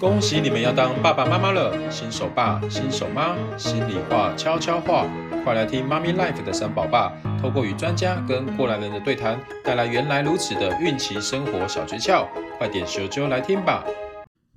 恭喜你们要当爸爸妈妈了，新手爸、新手妈，心里话、悄悄话，快来听妈咪 Life 的三宝爸，透过与专家跟过来人的对谈，带来原来如此的孕期生活小诀窍，快点咻啾来听吧！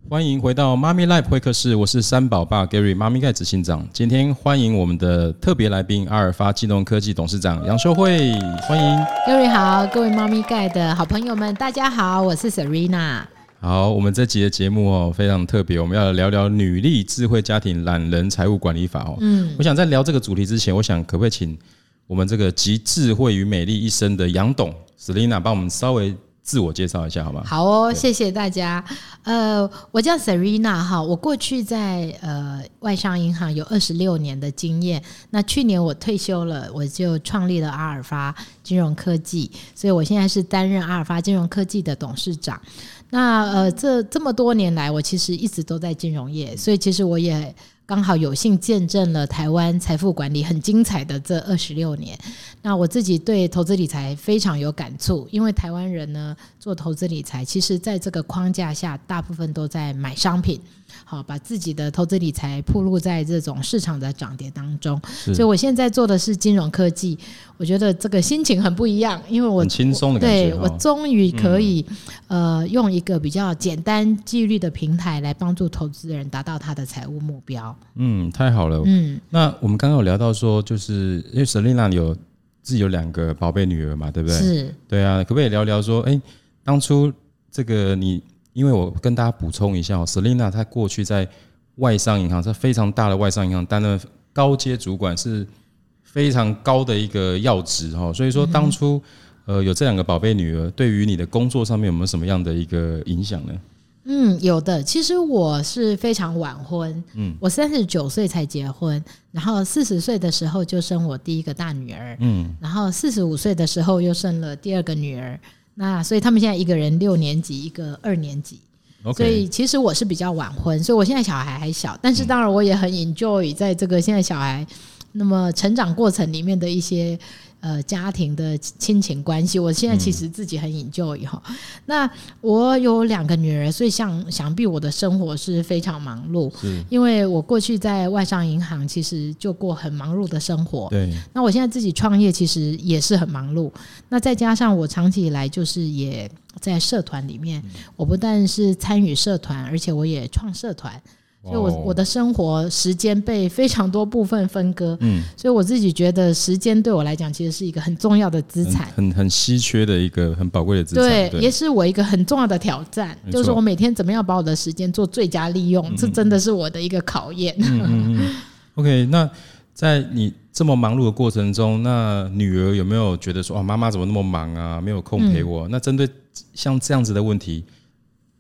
欢迎回到妈咪 Life 会客室，我是三宝爸 Gary 妈咪盖执行长，今天欢迎我们的特别来宾阿尔法金融科技董事长杨秀慧，欢迎 Gary 好，各位妈咪盖的好朋友们，大家好，我是 Serena。好，我们这集的节目哦非常特别，我们要聊聊女力智慧家庭懒人财务管理法哦。嗯，我想在聊这个主题之前，我想可不可以请我们这个集智慧与美丽一身的杨董 Selina 帮我们稍微自我介绍一下好吗？好哦，谢谢大家。呃，我叫 Serena 哈，我过去在呃外商银行有二十六年的经验。那去年我退休了，我就创立了阿尔法金融科技，所以我现在是担任阿尔法金融科技的董事长。那呃，这这么多年来，我其实一直都在金融业，所以其实我也刚好有幸见证了台湾财富管理很精彩的这二十六年。那我自己对投资理财非常有感触，因为台湾人呢做投资理财，其实在这个框架下，大部分都在买商品。好，把自己的投资理财铺露在这种市场的涨跌当中，所以我现在做的是金融科技，我觉得这个心情很不一样，因为我很轻松的感觉，对我终于可以呃用一个比较简单纪律的平台来帮助投资人达到他的财务目标。嗯，太好了。嗯，那我们刚刚有聊到说，就是因为 Selina 有自己有两个宝贝女儿嘛，对不对？是。对啊，可不可以聊聊说，哎，当初这个你？因为我跟大家补充一下，Selina 她过去在外商银行，是非常大的外商银行担任高阶主管，是非常高的一个要职哈。所以说当初呃有这两个宝贝女儿，对于你的工作上面有没有什么样的一个影响呢？嗯，有的。其实我是非常晚婚，嗯，我三十九岁才结婚，然后四十岁的时候就生我第一个大女儿，嗯，然后四十五岁的时候又生了第二个女儿。那所以他们现在一个人六年级，一个二年级所以其实我是比较晚婚，所以我现在小孩还小，但是当然我也很 enjoy 在这个现在小孩那么成长过程里面的一些。呃，家庭的亲情关系，我现在其实自己很 enjoy 哈。那我有两个女儿，所以想想必我的生活是非常忙碌。因为我过去在外商银行，其实就过很忙碌的生活。对。那我现在自己创业，其实也是很忙碌。那再加上我长期以来就是也在社团里面，我不但是参与社团，而且我也创社团。所以我我的生活时间被非常多部分分割，嗯，所以我自己觉得时间对我来讲其实是一个很重要的资产，很很稀缺的一个很宝贵的资产，对，也是我一个很重要的挑战，就是我每天怎么样把我的时间做最佳利用，这真的是我的一个考验。嗯嗯嗯。OK，那在你这么忙碌的过程中，那女儿有没有觉得说，哦，妈妈怎么那么忙啊，没有空陪我？那针对像这样子的问题，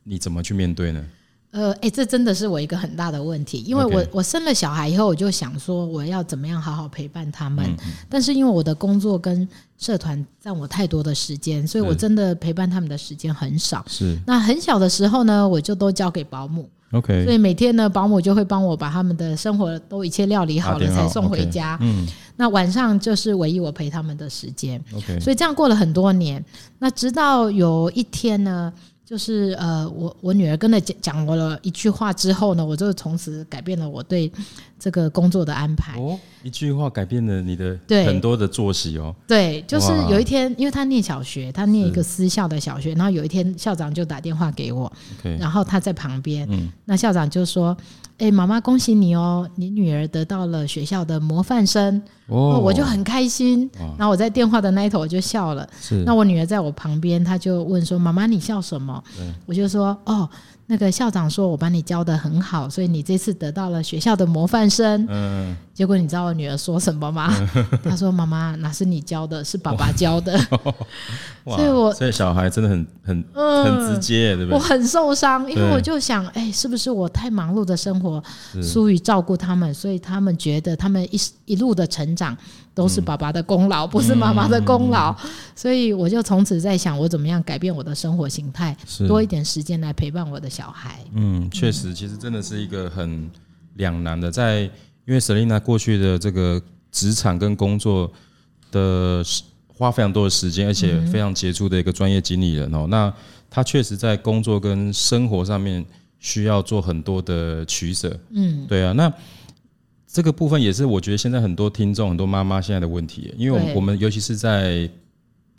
你怎么去面对呢？呃，哎、欸，这真的是我一个很大的问题，因为我我生了小孩以后，我就想说我要怎么样好好陪伴他们，但是因为我的工作跟社团占我太多的时间，所以我真的陪伴他们的时间很少。是，那很小的时候呢，我就都交给保姆。OK，所以每天呢，保姆就会帮我把他们的生活都一切料理好了才送回家。Okay, 嗯，那晚上就是唯一我陪他们的时间。OK，所以这样过了很多年，那直到有一天呢。就是呃，我我女儿跟他讲讲过了一句话之后呢，我就从此改变了我对这个工作的安排。哦，一句话改变了你的很多的作息哦。对，就是有一天，因为他念小学，他念一个私校的小学，然后有一天校长就打电话给我，然后他在旁边，嗯那校长就说。哎，妈妈，恭喜你哦！你女儿得到了学校的模范生哦，我就很开心。然后我在电话的那一头我就笑了。是，那我女儿在我旁边，她就问说：“妈妈，你笑什么？”我就说：“哦。”那个校长说：“我把你教的很好，所以你这次得到了学校的模范生。”嗯，结果你知道我女儿说什么吗？她说：“妈妈，哪是你教的，是爸爸教的。” 所以我，我所以小孩真的很很很直接，对不对？我很受伤，因为我就想，哎，是不是我太忙碌的生活疏于照顾他们，所以他们觉得他们一一路的成长。都是爸爸的功劳，不是妈妈的功劳，所以我就从此在想，我怎么样改变我的生活形态，多一点时间来陪伴我的小孩。嗯，确实，其实真的是一个很两难的，在因为 Selina 过去的这个职场跟工作的花非常多的时间，而且非常杰出的一个专业经理人哦，那他确实在工作跟生活上面需要做很多的取舍。嗯，对啊，那这个部分也是我觉得现在很多听众、很多妈妈现在的问题，因为我们我们尤其是在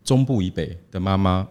中部以北的妈妈。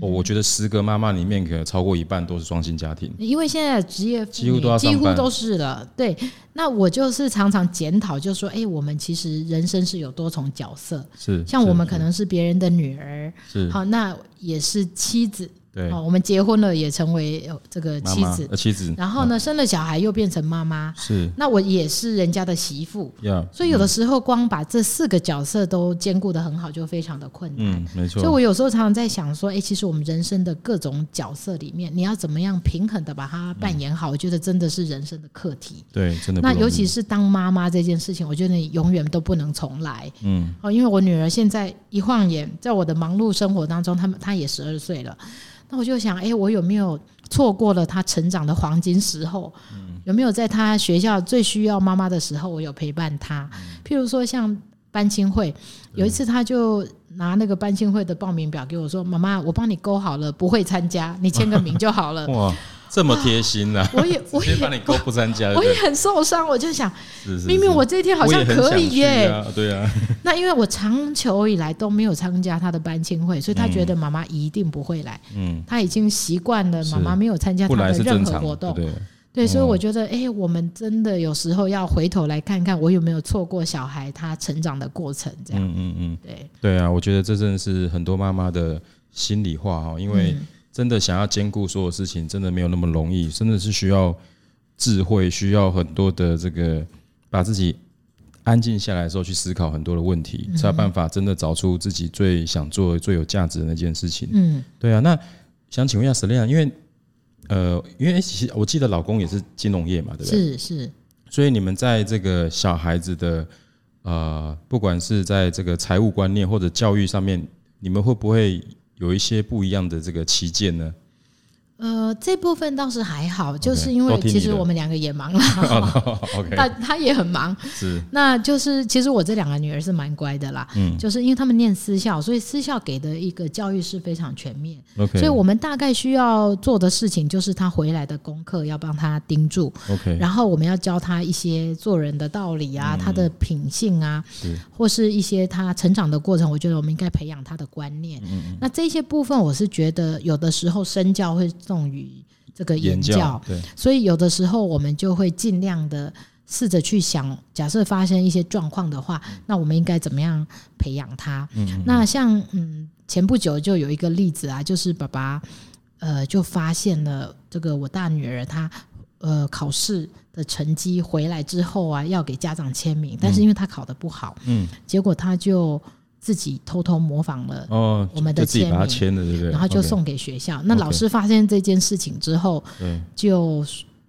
我觉得十个妈妈里面，可能超过一半都是双薪家庭。因为现在的职业几乎都要上班，几乎都是了。对，那我就是常常检讨，就说，哎，我们其实人生是有多重角色。是，像我们可能是别人的女儿，是，好，那也是妻子。对，我们结婚了，也成为这个妻子，妻子。然后呢，生了小孩又变成妈妈。是，那我也是人家的媳妇。Yeah, 所以有的时候光把这四个角色都兼顾得很好，就非常的困难。嗯，没错。所以我有时候常常在想说，哎，其实我们人生的各种角色里面，你要怎么样平衡的把它扮演好？嗯、我觉得真的是人生的课题。对，真的。那尤其是当妈妈这件事情，我觉得你永远都不能重来。嗯。哦，因为我女儿现在一晃眼，在我的忙碌生活当中，她们她也十二岁了。那我就想，哎，我有没有错过了他成长的黄金时候？有没有在他学校最需要妈妈的时候，我有陪伴他？譬如说像班亲会，有一次他就拿那个班亲会的报名表给我说：“妈妈，我帮你勾好了，不会参加，你签个名就好了。”哇。这么贴心呢、啊？我也，我也帮你勾不参加，我也很受伤。我就想，明明我这一天好像可以耶，啊对啊。那因为我长久以来都没有参加他的班亲会，所以他觉得妈妈一定不会来。嗯，他已经习惯了妈妈没有参加他的任何活动。对，对，所以我觉得，哎，我们真的有时候要回头来看看，我有没有错过小孩他成长的过程？这样，嗯嗯嗯，对，对啊，我觉得这真的是很多妈妈的心里话哈，因为。真的想要兼顾所有事情，真的没有那么容易，真的是需要智慧，需要很多的这个把自己安静下来的时候去思考很多的问题，才有办法真的找出自己最想做、最有价值的那件事情。嗯，对啊。那想请问一下 Selina，因为呃，因为其实我记得老公也是金融业嘛，对不对？是是。所以你们在这个小孩子的呃，不管是在这个财务观念或者教育上面，你们会不会？有一些不一样的这个旗舰呢。呃，这部分倒是还好，就是因为其实我们两个也忙了，他他也很忙，是，那就是其实我这两个女儿是蛮乖的啦，嗯，就是因为他们念私校，所以私校给的一个教育是非常全面，OK，所以我们大概需要做的事情就是他回来的功课要帮他盯住，OK，然后我们要教他一些做人的道理啊，他的品性啊，是，或是一些他成长的过程，我觉得我们应该培养他的观念，嗯，那这些部分我是觉得有的时候身教会。重于这个言教，教，对，所以有的时候我们就会尽量的试着去想，假设发生一些状况的话，那我们应该怎么样培养他？嗯嗯，那像嗯，前不久就有一个例子啊，就是爸爸呃就发现了这个我大女儿她呃考试的成绩回来之后啊，要给家长签名，但是因为她考得不好，嗯，结果他就。自己偷偷模仿了哦，我们的签名，签的对不对？然后就送给学校。那老师发现这件事情之后，就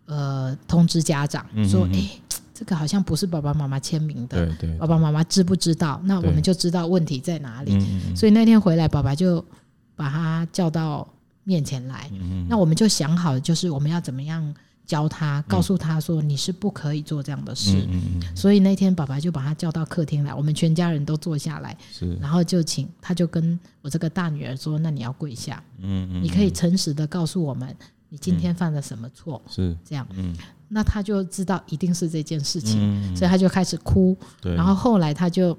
呃通知家长说：“哎，这个好像不是爸爸妈妈签名的，对对，爸爸妈妈知不知道？那我们就知道问题在哪里。所以那天回来，爸爸就把他叫到面前来。那我们就想好，就是我们要怎么样。”教他，告诉他说你是不可以做这样的事。嗯嗯嗯、所以那天爸爸就把他叫到客厅来，我们全家人都坐下来，然后就请他就跟我这个大女儿说：“那你要跪下，你可以诚实的告诉我们你今天犯了什么错。嗯”是这样，嗯，那他就知道一定是这件事情，嗯、所以他就开始哭。然后后来他就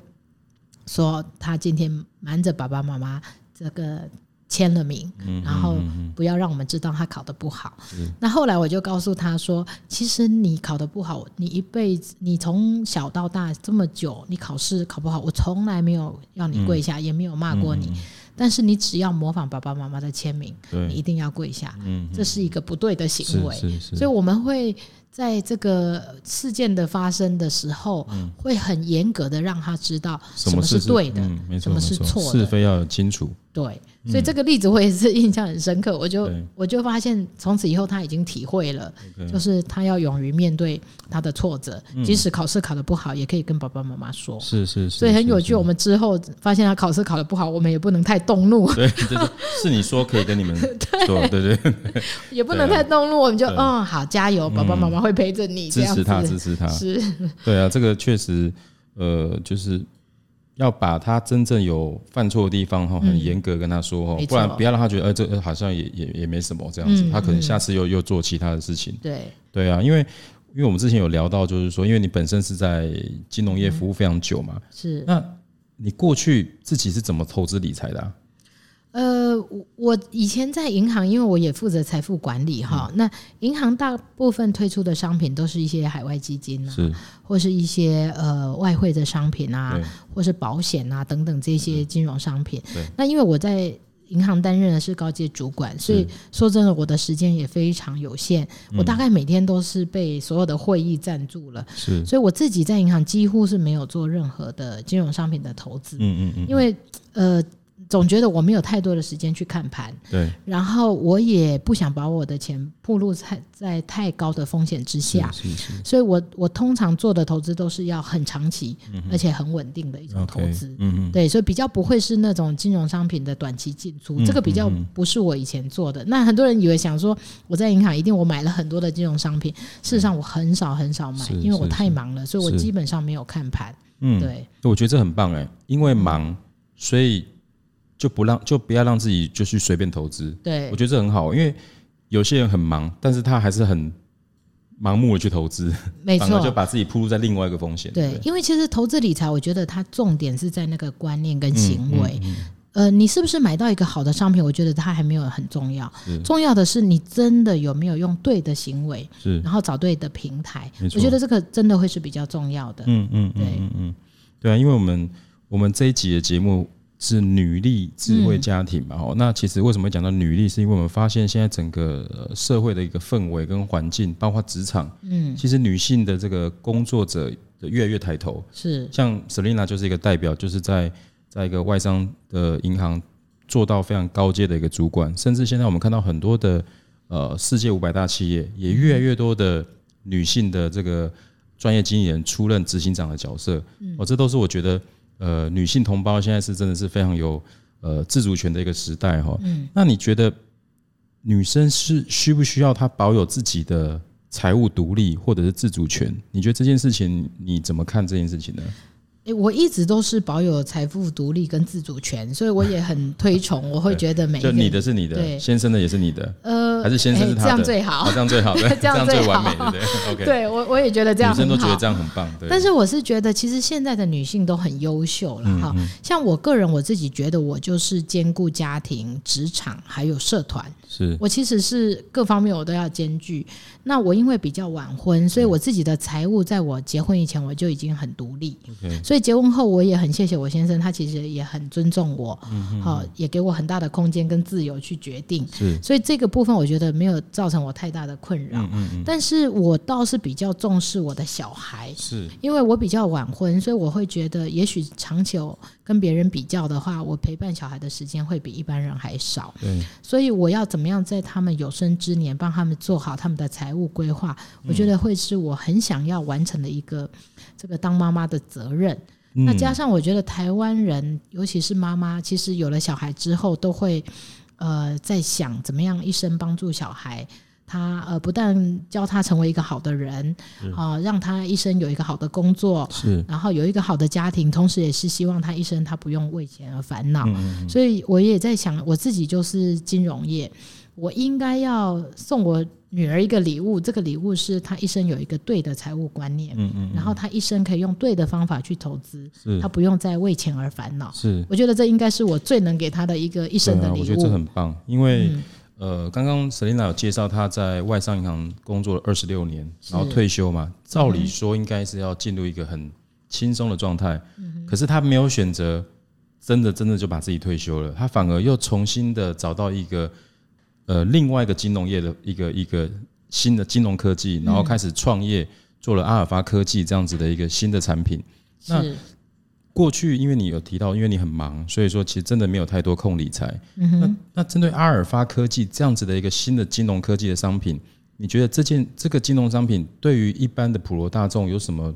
说他今天瞒着爸爸妈妈这个。签了名，然后不要让我们知道他考得不好。那后来我就告诉他说：“其实你考得不好，你一辈子，你从小到大这么久，你考试考不好，我从来没有要你跪下，也没有骂过你。但是你只要模仿爸爸妈妈的签名，你一定要跪下。这是一个不对的行为。所以我们会在这个事件的发生的时候，会很严格的让他知道什么是对的，什么是错的，是非要清楚。对。”所以这个例子我也是印象很深刻，我就我就发现从此以后他已经体会了，就是他要勇于面对他的挫折，即使考试考得不好，也可以跟爸爸妈妈说。是是是。所以很有趣，我们之后发现他考试考得不好，我们也不能太动怒。对，是你说可以跟你们 说，对对。也不能太动怒，我们就嗯好，加油，爸爸妈妈会陪着你，支持他，支持他。是。对啊，这个确实，呃，就是。要把他真正有犯错的地方哈，很严格跟他说哈，不然不要让他觉得，呃，这好像也也也没什么这样子，他可能下次又又做其他的事情。对。对啊，因为因为我们之前有聊到，就是说，因为你本身是在金融业服务非常久嘛，是，那你过去自己是怎么投资理财的啊？呃，我以前在银行，因为我也负责财富管理哈。那银行大部分推出的商品都是一些海外基金啊，是或是一些呃外汇的商品啊，或是保险啊等等这些金融商品。那因为我在银行担任的是高阶主管，所以说真的，我的时间也非常有限。我大概每天都是被所有的会议占住了，是，所以我自己在银行几乎是没有做任何的金融商品的投资。嗯嗯嗯，因为呃。总觉得我没有太多的时间去看盘，对，然后我也不想把我的钱暴露在在太高的风险之下，是是是，所以我我通常做的投资都是要很长期，而且很稳定的一种投资，嗯嗯，对，所以比较不会是那种金融商品的短期进出，这个比较不是我以前做的。那很多人以为想说我在银行一定我买了很多的金融商品，事实上我很少很少买，因为我太忙了，所以我基本上没有看盘。嗯，对，我觉得这很棒哎，因为忙，所以。就不让，就不要让自己就去随便投资。对，我觉得这很好，因为有些人很忙，但是他还是很盲目的去投资，没错，就把自己铺路在另外一个风险。对，因为其实投资理财，我觉得它重点是在那个观念跟行为。呃，你是不是买到一个好的商品？我觉得它还没有很重要，重要的是你真的有没有用对的行为，是，然后找对的平台。我觉得这个真的会是比较重要的。嗯嗯，对，嗯嗯，对啊，因为我们我们这一集的节目。是女力智慧家庭嘛？哦、嗯，那其实为什么会讲到女力？是因为我们发现现在整个社会的一个氛围跟环境，包括职场，嗯，其实女性的这个工作者的越来越抬头。是，像 Selina 就是一个代表，就是在在一个外商的银行做到非常高阶的一个主管，甚至现在我们看到很多的呃世界五百大企业，也越来越多的女性的这个专业经理人出任执行长的角色。嗯，哦，这都是我觉得。呃，女性同胞现在是真的是非常有呃自主权的一个时代哈。嗯，那你觉得女生是需不需要她保有自己的财务独立或者是自主权？你觉得这件事情你怎么看这件事情呢？欸，我一直都是保有财富独立跟自主权，所以我也很推崇。我会觉得每个就你的是你的，对先生的也是你的，呃，还是先生是他的，欸，这样最好，这样最好，对，这样最完美，对不对？OK，对我我也觉得这样女生都觉得这样很棒。对，但是我是觉得，其实现在的女性都很优秀了哈。像我个人，我自己觉得我就是兼顾家庭、职场还有社团，是我其实是各方面我都要兼具。那我因为比较晚婚，所以我自己的财务在我结婚以前我就已经很独立。所以结婚后我也很谢谢我先生，他其实也很尊重我，好、也给我很大的空间跟自由去决定。是，所以这个部分我觉得没有造成我太大的困扰。嗯嗯嗯，但是我倒是比较重视我的小孩，是因为我比较晚婚，所以我会觉得也许长久跟别人比较的话，我陪伴小孩的时间会比一般人还少。对，所以我要怎么样在他们有生之年帮他们做好他们的财务规划？我觉得会是我很想要完成的一个这个当妈妈的责任。那加上我觉得台湾人，尤其是妈妈，其实有了小孩之后，都会呃在想怎么样一生帮助小孩。他呃不但教他成为一个好的人啊，让他一生有一个好的工作，是，然后有一个好的家庭，同时也是希望他一生他不用为钱而烦恼。所以我也在想，我自己就是金融业。我应该要送我女儿一个礼物，这个礼物是她一生有一个对的财务观念，嗯嗯，然后她一生可以用对的方法去投资，是，她不用再为钱而烦恼，是，我觉得这应该是我最能给她的一个一生的礼物。我觉得这很棒，因为呃，刚刚 Selina 有介绍她在外商银行工作了二十六年，然后退休嘛，照理说应该是要进入一个很轻松的状态，可是她没有选择真的真的就把自己退休了，她反而又重新的找到一个。呃，另外一个金融业的一个一个新的金融科技，然后开始创业，做了阿尔法科技这样子的一个新的产品。那过去因为你有提到，因为你很忙，所以说其实真的没有太多空理财。那那针对阿尔法科技这样子的一个新的金融科技的商品，你觉得这件这个金融商品对于一般的普罗大众有什么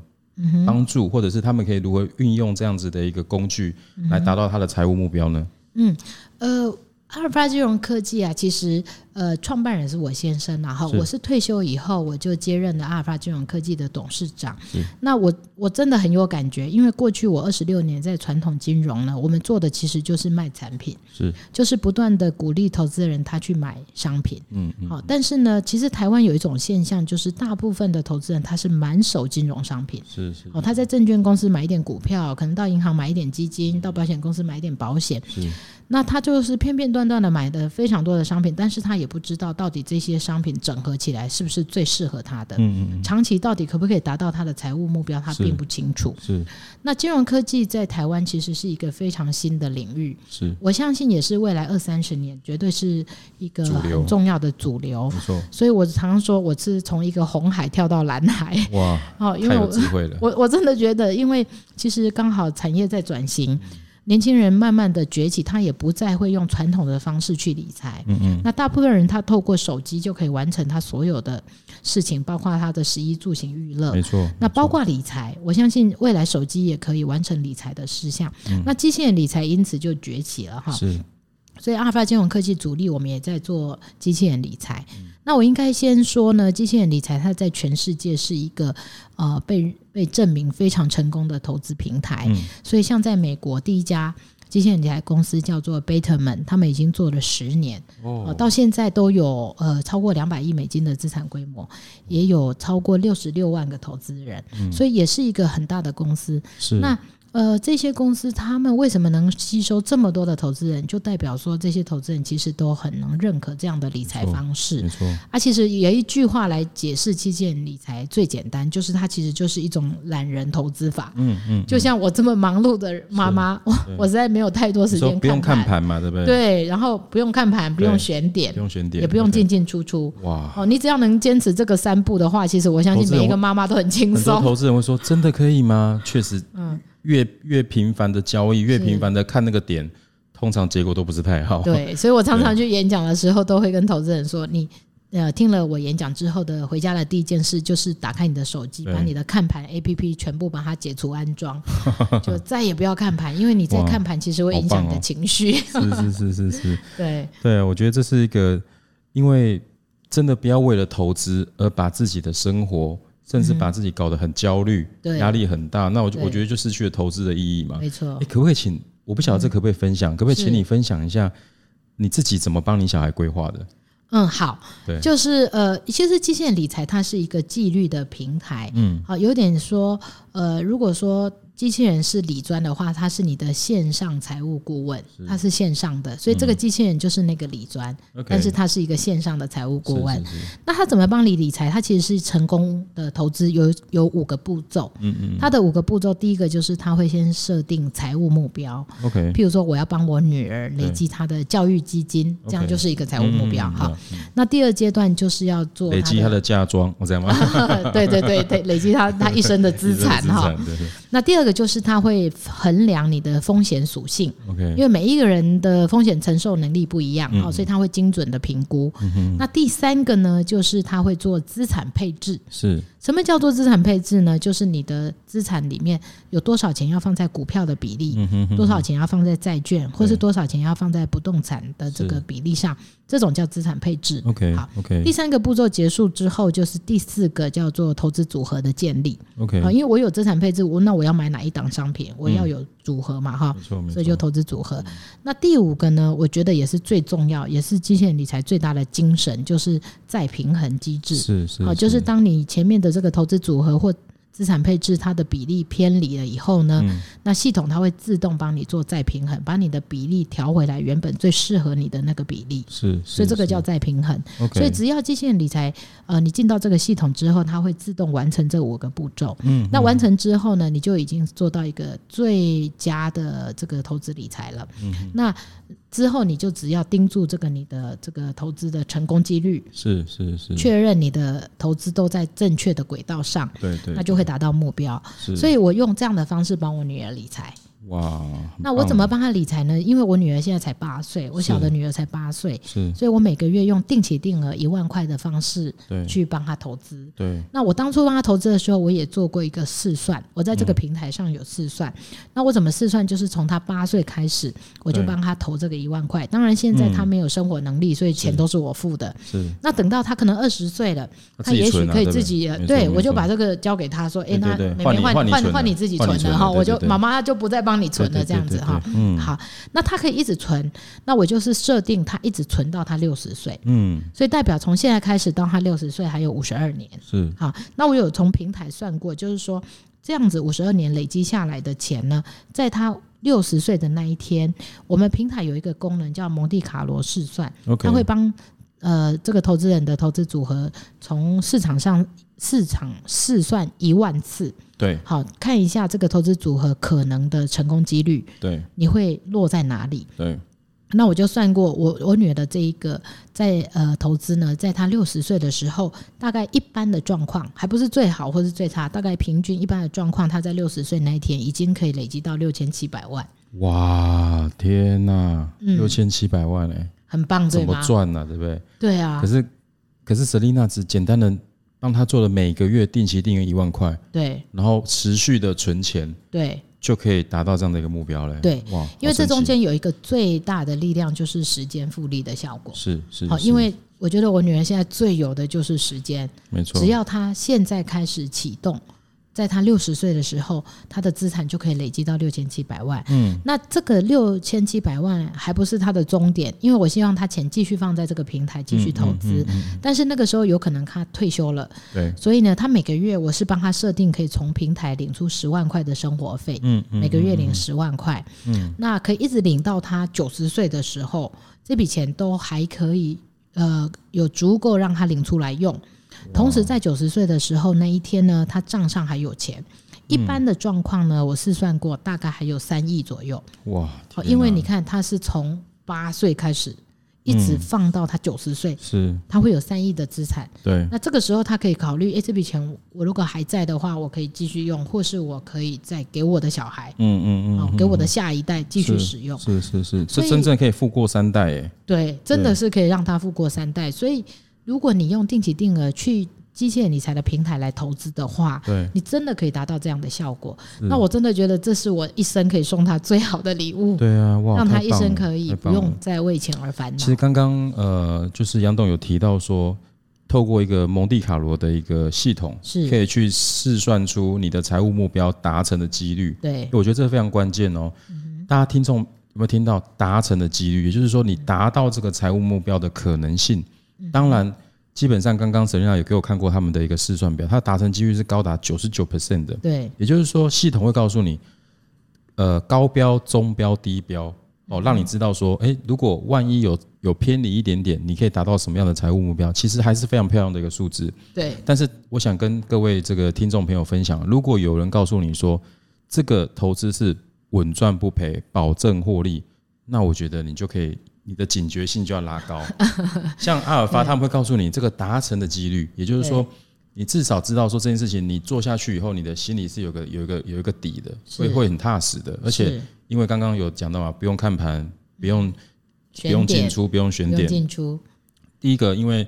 帮助，或者是他们可以如何运用这样子的一个工具来达到他的财务目标呢？嗯，呃。阿尔法金融科技啊，其实呃，创办人是我先生，然后我是退休以后我就接任了阿尔法金融科技的董事长。那我我真的很有感觉，因为过去我二十六年在传统金融呢，我们做的其实就是卖产品，是就是不断的鼓励投资人他去买商品。嗯嗯。好，但是呢，其实台湾有一种现象，就是大部分的投资人他是满手金融商品。是是。哦，他在证券公司买一点股票，可能到银行买一点基金，到保险公司买一点保险。是。那他就是片片段段的买的非常多的商品，但是他也不知道到底这些商品整合起来是不是最适合他的，嗯嗯，长期到底可不可以达到他的财务目标，他并不清楚。是，那金融科技在台湾其实是一个非常新的领域，是我相信也是未来二三十年绝对是一个很重要的主流。没错，所以我常常说我是从一个红海跳到蓝海。哇，哦，因为我 我我真的觉得，因为其实刚好产业在转型。年轻人慢慢的崛起，他也不再会用传统的方式去理财。嗯嗯。那大部分人他透过手机就可以完成他所有的事情，包括他的食衣住行娱乐。没错。那包括理财，我相信未来手机也可以完成理财的事项。嗯。那机器人理财因此就崛起了哈。是。所以阿尔法金融科技主力，我们也在做机器人理财。那我应该先说呢，机器人理财它在全世界是一个呃被被证明非常成功的投资平台。所以像在美国第一家机器人理财公司叫做 Betterment，他们已经做了十年，哦，到现在都有呃超过两百亿美金的资产规模，也有超过六十六万个投资人，所以也是一个很大的公司。是那。呃，这些公司他们为什么能吸收这么多的投资人？就代表说这些投资人其实都很能认可这样的理财方式。没错。啊，其实有一句话来解释机器人理财最简单，就是它其实就是一种懒人投资法。嗯嗯。就像我这么忙碌的妈妈，我我实在没有太多时间看盘。不用看盘嘛，对不对？对，然后不用看盘，不用选点，不用选点，也不用进进出出。哇。哦，你只要能坚持这个三步的话，其实我相信每一个妈妈都很轻松。很多投资人会说：“真的可以吗？”确实，嗯。越越频繁的交易，越频繁的看那个点，通常结果都不是太好。对，所以我常常去演讲的时候，都会跟投资人说：“你呃听了我演讲之后的回家的第一件事，就是打开你的手机，把你的看盘 APP 全部把它解除安装，就再也不要看盘，因为你在看盘其实会影响你的情绪。是是是是是，对对，我觉得这是一个，因为真的不要为了投资而把自己的生活。甚至把自己搞得很焦虑，压力很大，那我就我觉得就失去了投资的意义嘛。没错。哎，可不可以请？我不晓得这可不可以分享？可不可以请你分享一下你自己怎么帮你小孩规划的？嗯，好。对，就是呃，其实基线理财它是一个纪律的平台。嗯，好，有点说呃，如果说。机器人是理专的话，它是你的线上财务顾问，它是线上的，所以这个机器人就是那个理专，嗯，但是它是一个线上的财务顾问。是是是，那它怎么帮你理财？它其实是成功的投资有有五个步骤。嗯嗯，它的五个步骤，第一个就是它会先设定财务目标。OK，譬如说我要帮我女儿累积她的教育基金，这样就是一个财务目标。哈，那第二阶段就是要做累积她的嫁妆，我这样吗？对对对对，累积她她一生的资产 哈。那第二个就是它会衡量你的风险属性，Okay. 因为每一个人的风险承受能力不一样，嗯、所以他会精准的评估。嗯、那第三个呢，就是他会做资产配置。是。什么叫做资产配置呢？就是你的资产里面有多少钱要放在股票的比例，嗯、哼哼多少钱要放在债券，或是多少钱要放在不动产的这个比例上，这种叫资产配置。OK，好，OK。第三个步骤结束之后，就是第四个叫做投资组合的建立。OK，因为我有资产配置，我那我要买哪一档商品，我要有组合嘛，哈、嗯，所以就投资组合。那第五个呢，我觉得也是最重要，也是机器人理财最大的精神，就是再平衡机制。是是，好，就是当你前面的。这个投资组合或资产配置，它的比例偏离了以后呢，嗯、那系统它会自动帮你做再平衡，把你的比例调回来原本最适合你的那个比例。是，是所以这个叫再平衡。所以只要机器人理财，呃，你进到这个系统之后，它会自动完成这五个步骤。嗯，那完成之后呢，你就已经做到一个最佳的这个投资理财了。嗯，那。之后你就只要盯住这个你的这个投资的成功几率，是是是，确认你的投资都在正确的轨道上，对对，那就会达到目标。所以我用这样的方式帮我女儿理财。哇，那我怎么帮他理财呢？因为我女儿现在才八岁，我小的女儿才八岁，是，所以我每个月用定期定额一万块的方式，对，去帮他投资。对，那我当初帮他投资的时候，我也做过一个试算，我在这个平台上有试算。嗯、那我怎么试算？就是从他八岁开始，我就帮他投这个一万块。当然现在他没有生活能力，所以钱都是我付的。是，那等到他可能二十岁了，他也许可以自己，对，我就把这个交给他说，哎，那妹妹换换换你自己存的哈，我就妈妈就不再帮你存的，这样子。哈，嗯，好，那他可以一直存，那我就是设定他一直存到他六十岁，嗯，所以代表从现在开始到他六十岁还有五十二年，是，好，那我有从平台算过，就是说这样子五十二年累积下来的钱呢，在他六十岁的那一天，我们平台有一个功能叫蒙地卡罗试算.他会帮呃这个投资人的投资组合从市场上市场试算一万次。对，好，看一下这个投资组合可能的成功几率，对，你会落在哪里？对，那我就算过，我我女儿的这一个在呃投资呢，在她六十岁的时候，大概一般的状况，还不是最好或是最差，大概平均一般的状况，她在六十岁那一天已经可以累积到六千七百万。哇，天哪，六千七百万哎、欸，很棒，怎么赚呢？对不对？对啊。可是可是 Selina 只简单的。帮他做了每个月定期定额一万块，对，然后持续的存钱，对，就可以达到这样的一个目标了。对，哇，因为这中间有一个最大的力量，就是时间复利的效果。是是，好，因为我觉得我女儿现在最有的就是时间，没错，只要她现在开始启动。在他六十岁的时候，他的资产就可以累积到六千七百万。嗯，那这个六千七百万还不是他的终点，因为我希望他钱继续放在这个平台继续投资。嗯嗯但是那个时候有可能他退休了，对，所以呢，他每个月我是帮他设定可以从平台领出十万块的生活费。嗯，嗯每个月领十万块。嗯，那可以一直领到他九十岁的时候，这笔钱都还可以，呃，有足够让他领出来用。同时，在九十岁的时候那一天呢，他账上还有钱。一般的状况呢，我试算过，大概还有三亿左右。哇！因为你看，他是从八岁开始，一直放到他九十岁，是他会有三亿的资产。对，那这个时候他可以考虑：哎，这笔钱我如果还在的话，我可以继续用，或是我可以再给我的小孩，嗯嗯嗯，给我的下一代继续使用。是是是，这真正可以富过三代哎。对，真的是可以让他富过三代，所以。如果你用定期定额去机械理财的平台来投资的话，对，你真的可以达到这样的效果。那我真的觉得这是我一生可以送他最好的礼物。对啊，哇，让他一生可以不用再为钱而烦恼。其实刚刚呃，就是杨董有提到说，透过一个蒙地卡罗的一个系统，是可以去试算出你的财务目标达成的几率。对，我觉得这个非常关键哦。大家听众有没有听到达成的几率？也就是说，你达到这个财务目标的可能性。当然，基本上刚刚 Selina 有给我看过他们的一个试算表，它达成几率是高达九十九 percent 的。对，也就是说，系统会告诉你，呃，高标、中标、低标哦，让你知道说，诶，如果万一有有偏离一点点，你可以达到什么样的财务目标？其实还是非常漂亮的一个数字。对。但是我想跟各位这个听众朋友分享，如果有人告诉你说这个投资是稳赚不赔、保证获利，那我觉得你就可以。你的警觉性就要拉高，像阿尔法他们会告诉你这个达成的几率，也就是说，你至少知道说这件事情你做下去以后，你的心里是有个有一个有一个底的，会会很踏实的。而且因为刚刚有讲到嘛，不用看盘，不用不用进出，不用选点进出。第一个，因为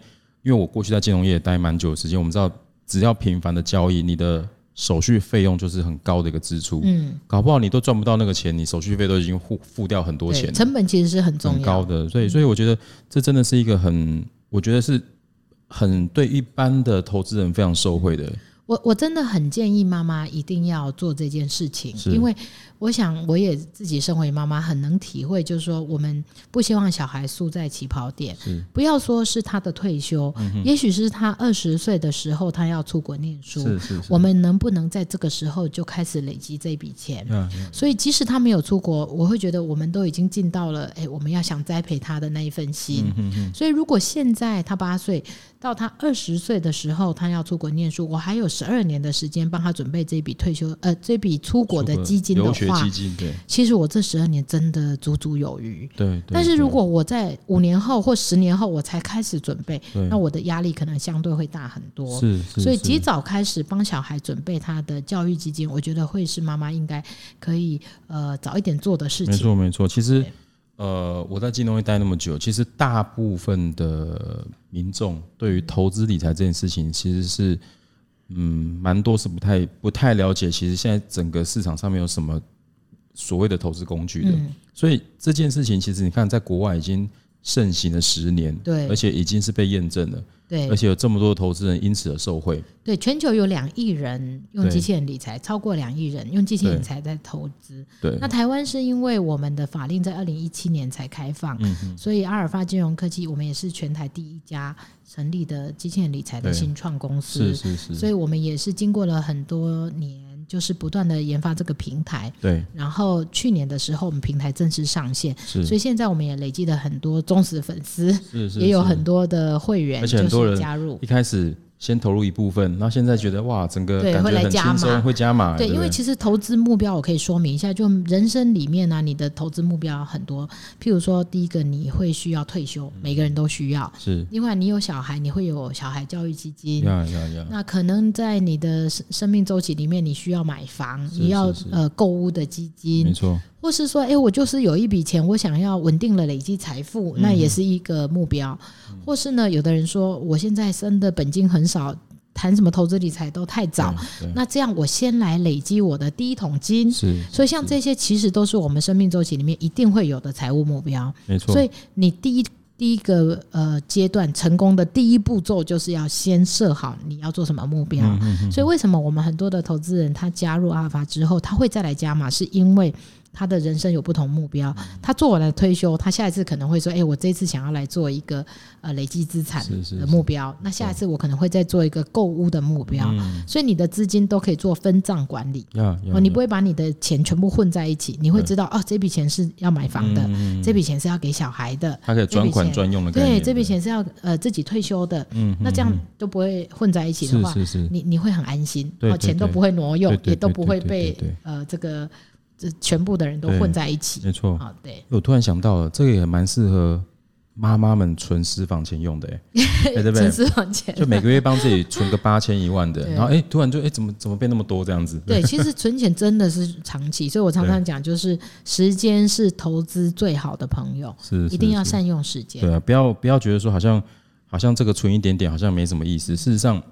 因为我过去在金融业待蛮久的时间，我们知道只要频繁的交易，你的。手续费用就是很高的一个支出，嗯，搞不好你都赚不到那个钱，你手续费都已经付付掉很多钱，成本其实是很重要。很高的，所以所以我觉得这真的是一个很，我觉得是很对一般的投资人非常受惠的。我我真的很建议妈妈一定要做这件事情，因为。我想，我也自己身为妈妈，很能体会，就是说，我们不希望小孩输在起跑点。不要说是他的退休，也许是他二十岁的时候，他要出国念书。我们能不能在这个时候就开始累积这笔钱？所以，即使他没有出国，我会觉得我们都已经尽到了，哎，我们要想栽培他的那一份心。所以，如果现在他八岁，到他二十岁的时候，他要出国念书，我还有十二年的时间帮他准备这笔退休呃这笔出国的基金的话，对，其实我这十二年真的足足有余。对，对，但是如果我在五年后或十年后我才开始准备，那我的压力可能相对会大很多。是，是，所以及早开始帮小孩准备他的教育基金，我觉得会是妈妈应该可以呃早一点做的事情。没错，没错。其实呃我在金融会待那么久，其实大部分的民众对于投资理财这件事情，其实是。嗯，蛮多是不太不太了解，其实现在整个市场上面有什么所谓的投资工具的，嗯，所以这件事情其实你看，在国外已经盛行了十年，对，而且已经是被验证了。对，而且有这么多投资人因此而受惠。对，全球有两亿人用机器人理财，超过两亿人用机器人理财在投资。对，那台湾是因为我们的法令在二零一七年才开放，嗯，所以阿尔法金融科技我们也是全台第一家成立的机器人理财的新创公司。是是是，所以我们也是经过了很多年。就是不断的研发这个平台，对。然后去年的时候，我们平台正式上线，是。所以现在我们也累积了很多忠实粉丝，是是，也有很多的会员，而且很多人加入。一开始。先投入一部分，然后现在觉得哇，整个感觉很轻松，会加码。对，因为其实投资目标我可以说明一下，就人生里面呢、啊，你的投资目标很多。譬如说，第一个你会需要退休，每个人都需要。是。另外，你有小孩，你会有小孩教育基金。要要要。那可能在你的生生命周期里面，你需要买房，你要呃购物的基金。没错。或是说，哎，我就是有一笔钱，我想要稳定的累积财富，那也是一个目标。或是呢，有的人说，我现在生的本金很少，谈什么投资理财都太早。那这样，我先来累积我的第一桶金。是。所以，像这些其实都是我们生命周期里面一定会有的财务目标。没错。所以，你第一第一个呃阶段成功的第一步骤，就是要先设好你要做什么目标。所以，为什么我们很多的投资人他加入阿尔法之后，他会再来加码，是因为。他的人生有不同目标，他做完了退休，他下一次可能会说：“哎、欸，我这次想要来做一个呃累积资产的目标。是是是”那下一次我可能会再做一个购物的目标。嗯、所以你的资金都可以做分账管理。哦，你不会把你的钱全部混在一起，你会知道哦，这笔钱是要买房的，嗯、这笔钱是要给小孩的，他可以专款专用的。对，这笔钱是要呃自己退休的。嗯，那这样都不会混在一起的话，你你会很安心。哦，钱都不会挪用，也都不会被呃这个。这全部的人都混在一起，没错。好，对。我突然想到了，这个也蛮适合妈妈们存私房钱用的，哎，对不对？存私房钱，就每个月帮自己存个八千一万的，然后哎，突然就哎，怎么怎么变那么多这样子？对，其实存钱真的是长期，所以我常常讲，就是时间是投资最好的朋友，是一定要善用时间。对啊，不要不要觉得说好像好像这个存一点点好像没什么意思，事实上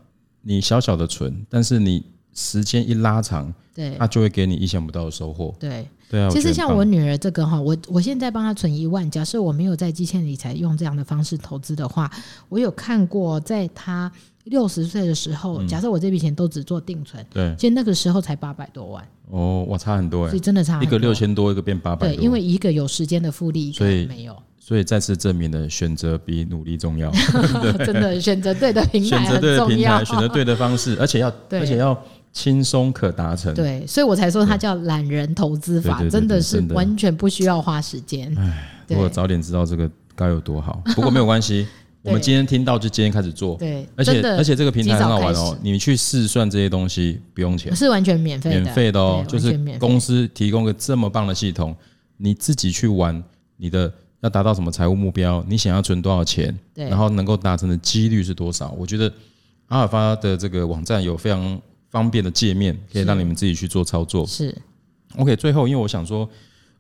你小小的存，但是你。时间一拉长，对，他就会给你意想不到的收获。对，对啊。其实像我女儿这个哈，我我现在帮她存一万，假设我没有在机器人理财用这样的方式投资的话，我有看过，在她六十岁的时候，假设我这笔钱都只做定存，对，其实那个时候才八百多万。哦，哇，差很多哎，所以真的差。一个六千多，一个变八百。对，因为一个有时间的复利，所以没有。所以再次证明了选择比努力重要。真的，选择对的平台，选择对的平台，选择对的方式，而且要，而且要。轻松可达成，对，所以我才说它叫懒人投资法，真的是完全不需要花时间。哎，如果早点知道这个该有多好。不过没有关系，我们今天听到就今天开始做。对，而且而且这个平台很好玩哦，你去试算这些东西不用钱，是完全免费，免费的哦。就是公司提供个这么棒的系统，你自己去玩，你的要达到什么财务目标，你想要存多少钱，然后能够达成的几率是多少？我觉得阿尔法的这个网站有非常。方便的界面可以让你们自己去做操作。是，OK。最后，因为我想说，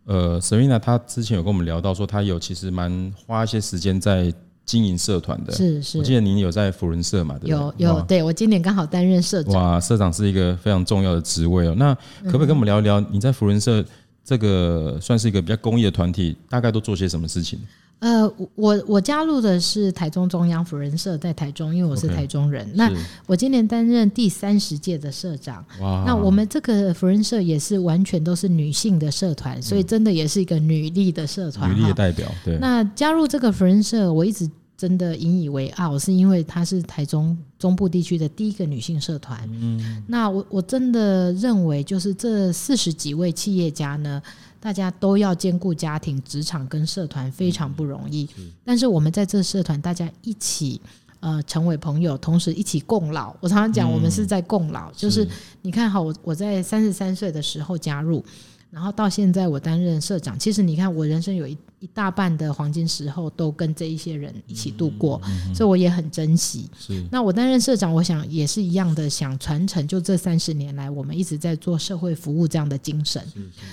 呃，Serena 她之前有跟我们聊到说，她有其实蛮花一些时间在经营社团的。是是，我记得您有在福仁社嘛？对有有，对我今年刚好担任社长。哇，社长是一个非常重要的职位哦。那可不可以跟我们聊一聊，你在福仁社这个算是一个比较公益的团体，大概都做些什么事情？呃，我我加入的是台中中央扶轮社，在台中，因为我是台中人。Okay, 那我今年担任第三十届的社长。哇！那我们这个扶轮社也是完全都是女性的社团，所以真的也是一个女力的社团。女力的代表，对。那加入这个扶轮社，我一直真的引以为傲，是因为它是台中中部地区的第一个女性社团。嗯。那我我真的认为，就是这四十几位企业家呢。大家都要兼顾家庭、职场跟社团，非常不容易。但是我们在这社团，大家一起呃成为朋友，同时一起共老。我常常讲，我们是在共老，嗯、就是你看好，我我在三十三岁的时候加入。然后到现在，我担任社长。其实你看，我人生有一一大半的黄金时候都跟这一些人一起度过，嗯嗯、所以我也很珍惜。是。那我担任社长，我想也是一样的，想传承就这三十年来我们一直在做社会服务这样的精神。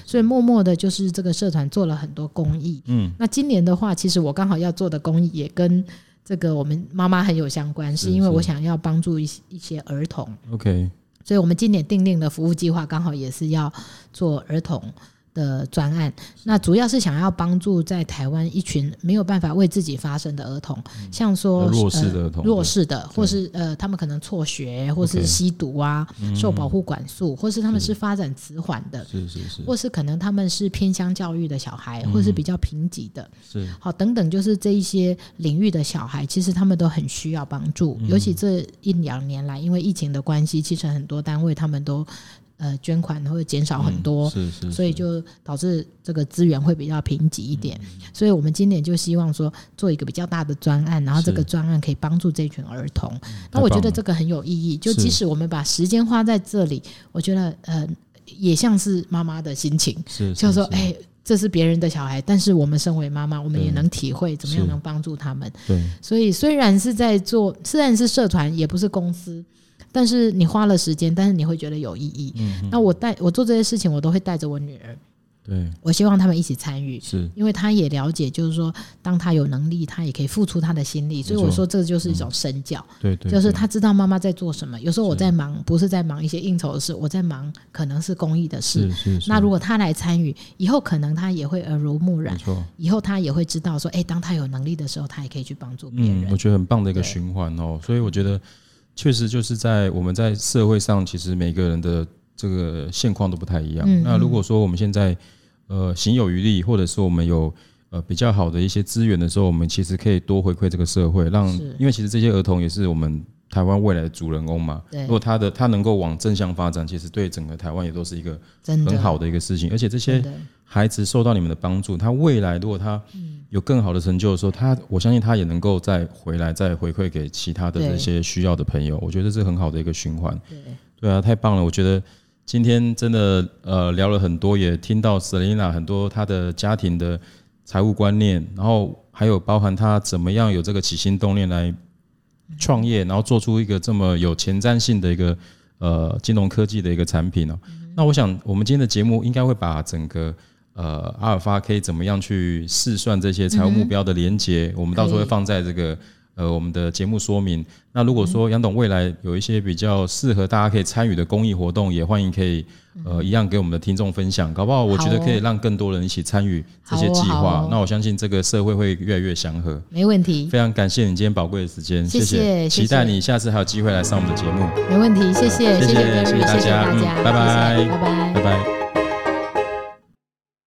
所以默默的，就是这个社团做了很多公益。嗯。那今年的话，其实我刚好要做的公益也跟这个我们妈妈很有相关，是因为我想要帮助一些一些儿童。OK。所以，我们今年订定的服务计划，刚好也是要做儿童的专案，那主要是想要帮助在台湾一群没有办法为自己发声的儿童，像说弱势的儿童，弱势的，或是呃，他们可能辍学，或是吸毒啊，受保护管束，或是他们是。发展迟缓的，是是是，或是可能他们是偏乡教育的小孩，或是比较贫瘠的，是。好等等，就是这一些领域的小孩，其实他们都很需要帮助，尤其这一两年来，因为疫情的关系，其实很多单位他们都。呃，捐款会减少很多，嗯、是是是，所以就导致这个资源会比较贫瘠一点。嗯、所以我们今年就希望说做一个比较大的专案，然后这个专案可以帮助这群儿童。那我觉得这个很有意义。就即使我们把时间花在这里，我觉得呃，也像是妈妈的心情，是，就是说，哎、欸，这是别人的小孩，但是我们身为妈妈，我们也能体会怎么样能帮助他们。对，所以虽然是在做，虽然是社团，也不是公司。但是你花了时间，但是你会觉得有意义。嗯，那我带我做这些事情，我都会带着我女儿。对，我希望他们一起参与，是因为他也了解，就是说，当他有能力，他也可以付出他的心力。所以我说，这就是一种身教。嗯、对，对对，就是他知道妈妈在做什么。有时候我在忙，不是在忙一些应酬的事，我在忙可能是公益的事。是是是。那如果他来参与，以后可能他也会耳濡目染。以后他也会知道说，哎，当他有能力的时候，他也可以去帮助别人。嗯，我觉得很棒的一个循环哦。所以我觉得。确实就是在我们在社会上，其实每个人的这个现况都不太一样。嗯嗯，那如果说我们现在呃行有余力，或者说我们有呃比较好的一些资源的时候，我们其实可以多回馈这个社会，让因为其实这些儿童也是我们台湾未来的主人翁嘛。对如果他的他能够往正向发展，其实对整个台湾也都是一个很好的一个事情。而且这些孩子受到你们的帮助，他未来如果他有更好的成就的时候，他我相信他也能够再回来，再回馈给其他的这些需要的朋友。我觉得这是很好的一个循环。对，对啊，太棒了！我觉得今天真的呃聊了很多，也听到 Selina 很多她的家庭的财务观念，然后还有包含她怎么样有这个起心动念来创业，然后做出一个这么有前瞻性的一个呃金融科技的一个产品哦。那我想我们今天的节目应该会把整个。呃，阿尔法可以怎么样去试算这些财务目标的连接？嗯、我们到时候会放在这个呃我们的节目说明。那如果说杨董未来有一些比较适合大家可以参与的公益活动，也欢迎可以呃一样给我们的听众分享，搞不好我觉得可以让更多人一起参与这些计划。哦哦、那我相信这个社会会越来越祥和。没问题，非常感谢你今天宝贵的时间，谢谢，谢谢，期待你下次还有机会来上我们的节目。没问题，谢谢，谢谢，谢谢大家，嗯，拜拜，拜拜，拜拜。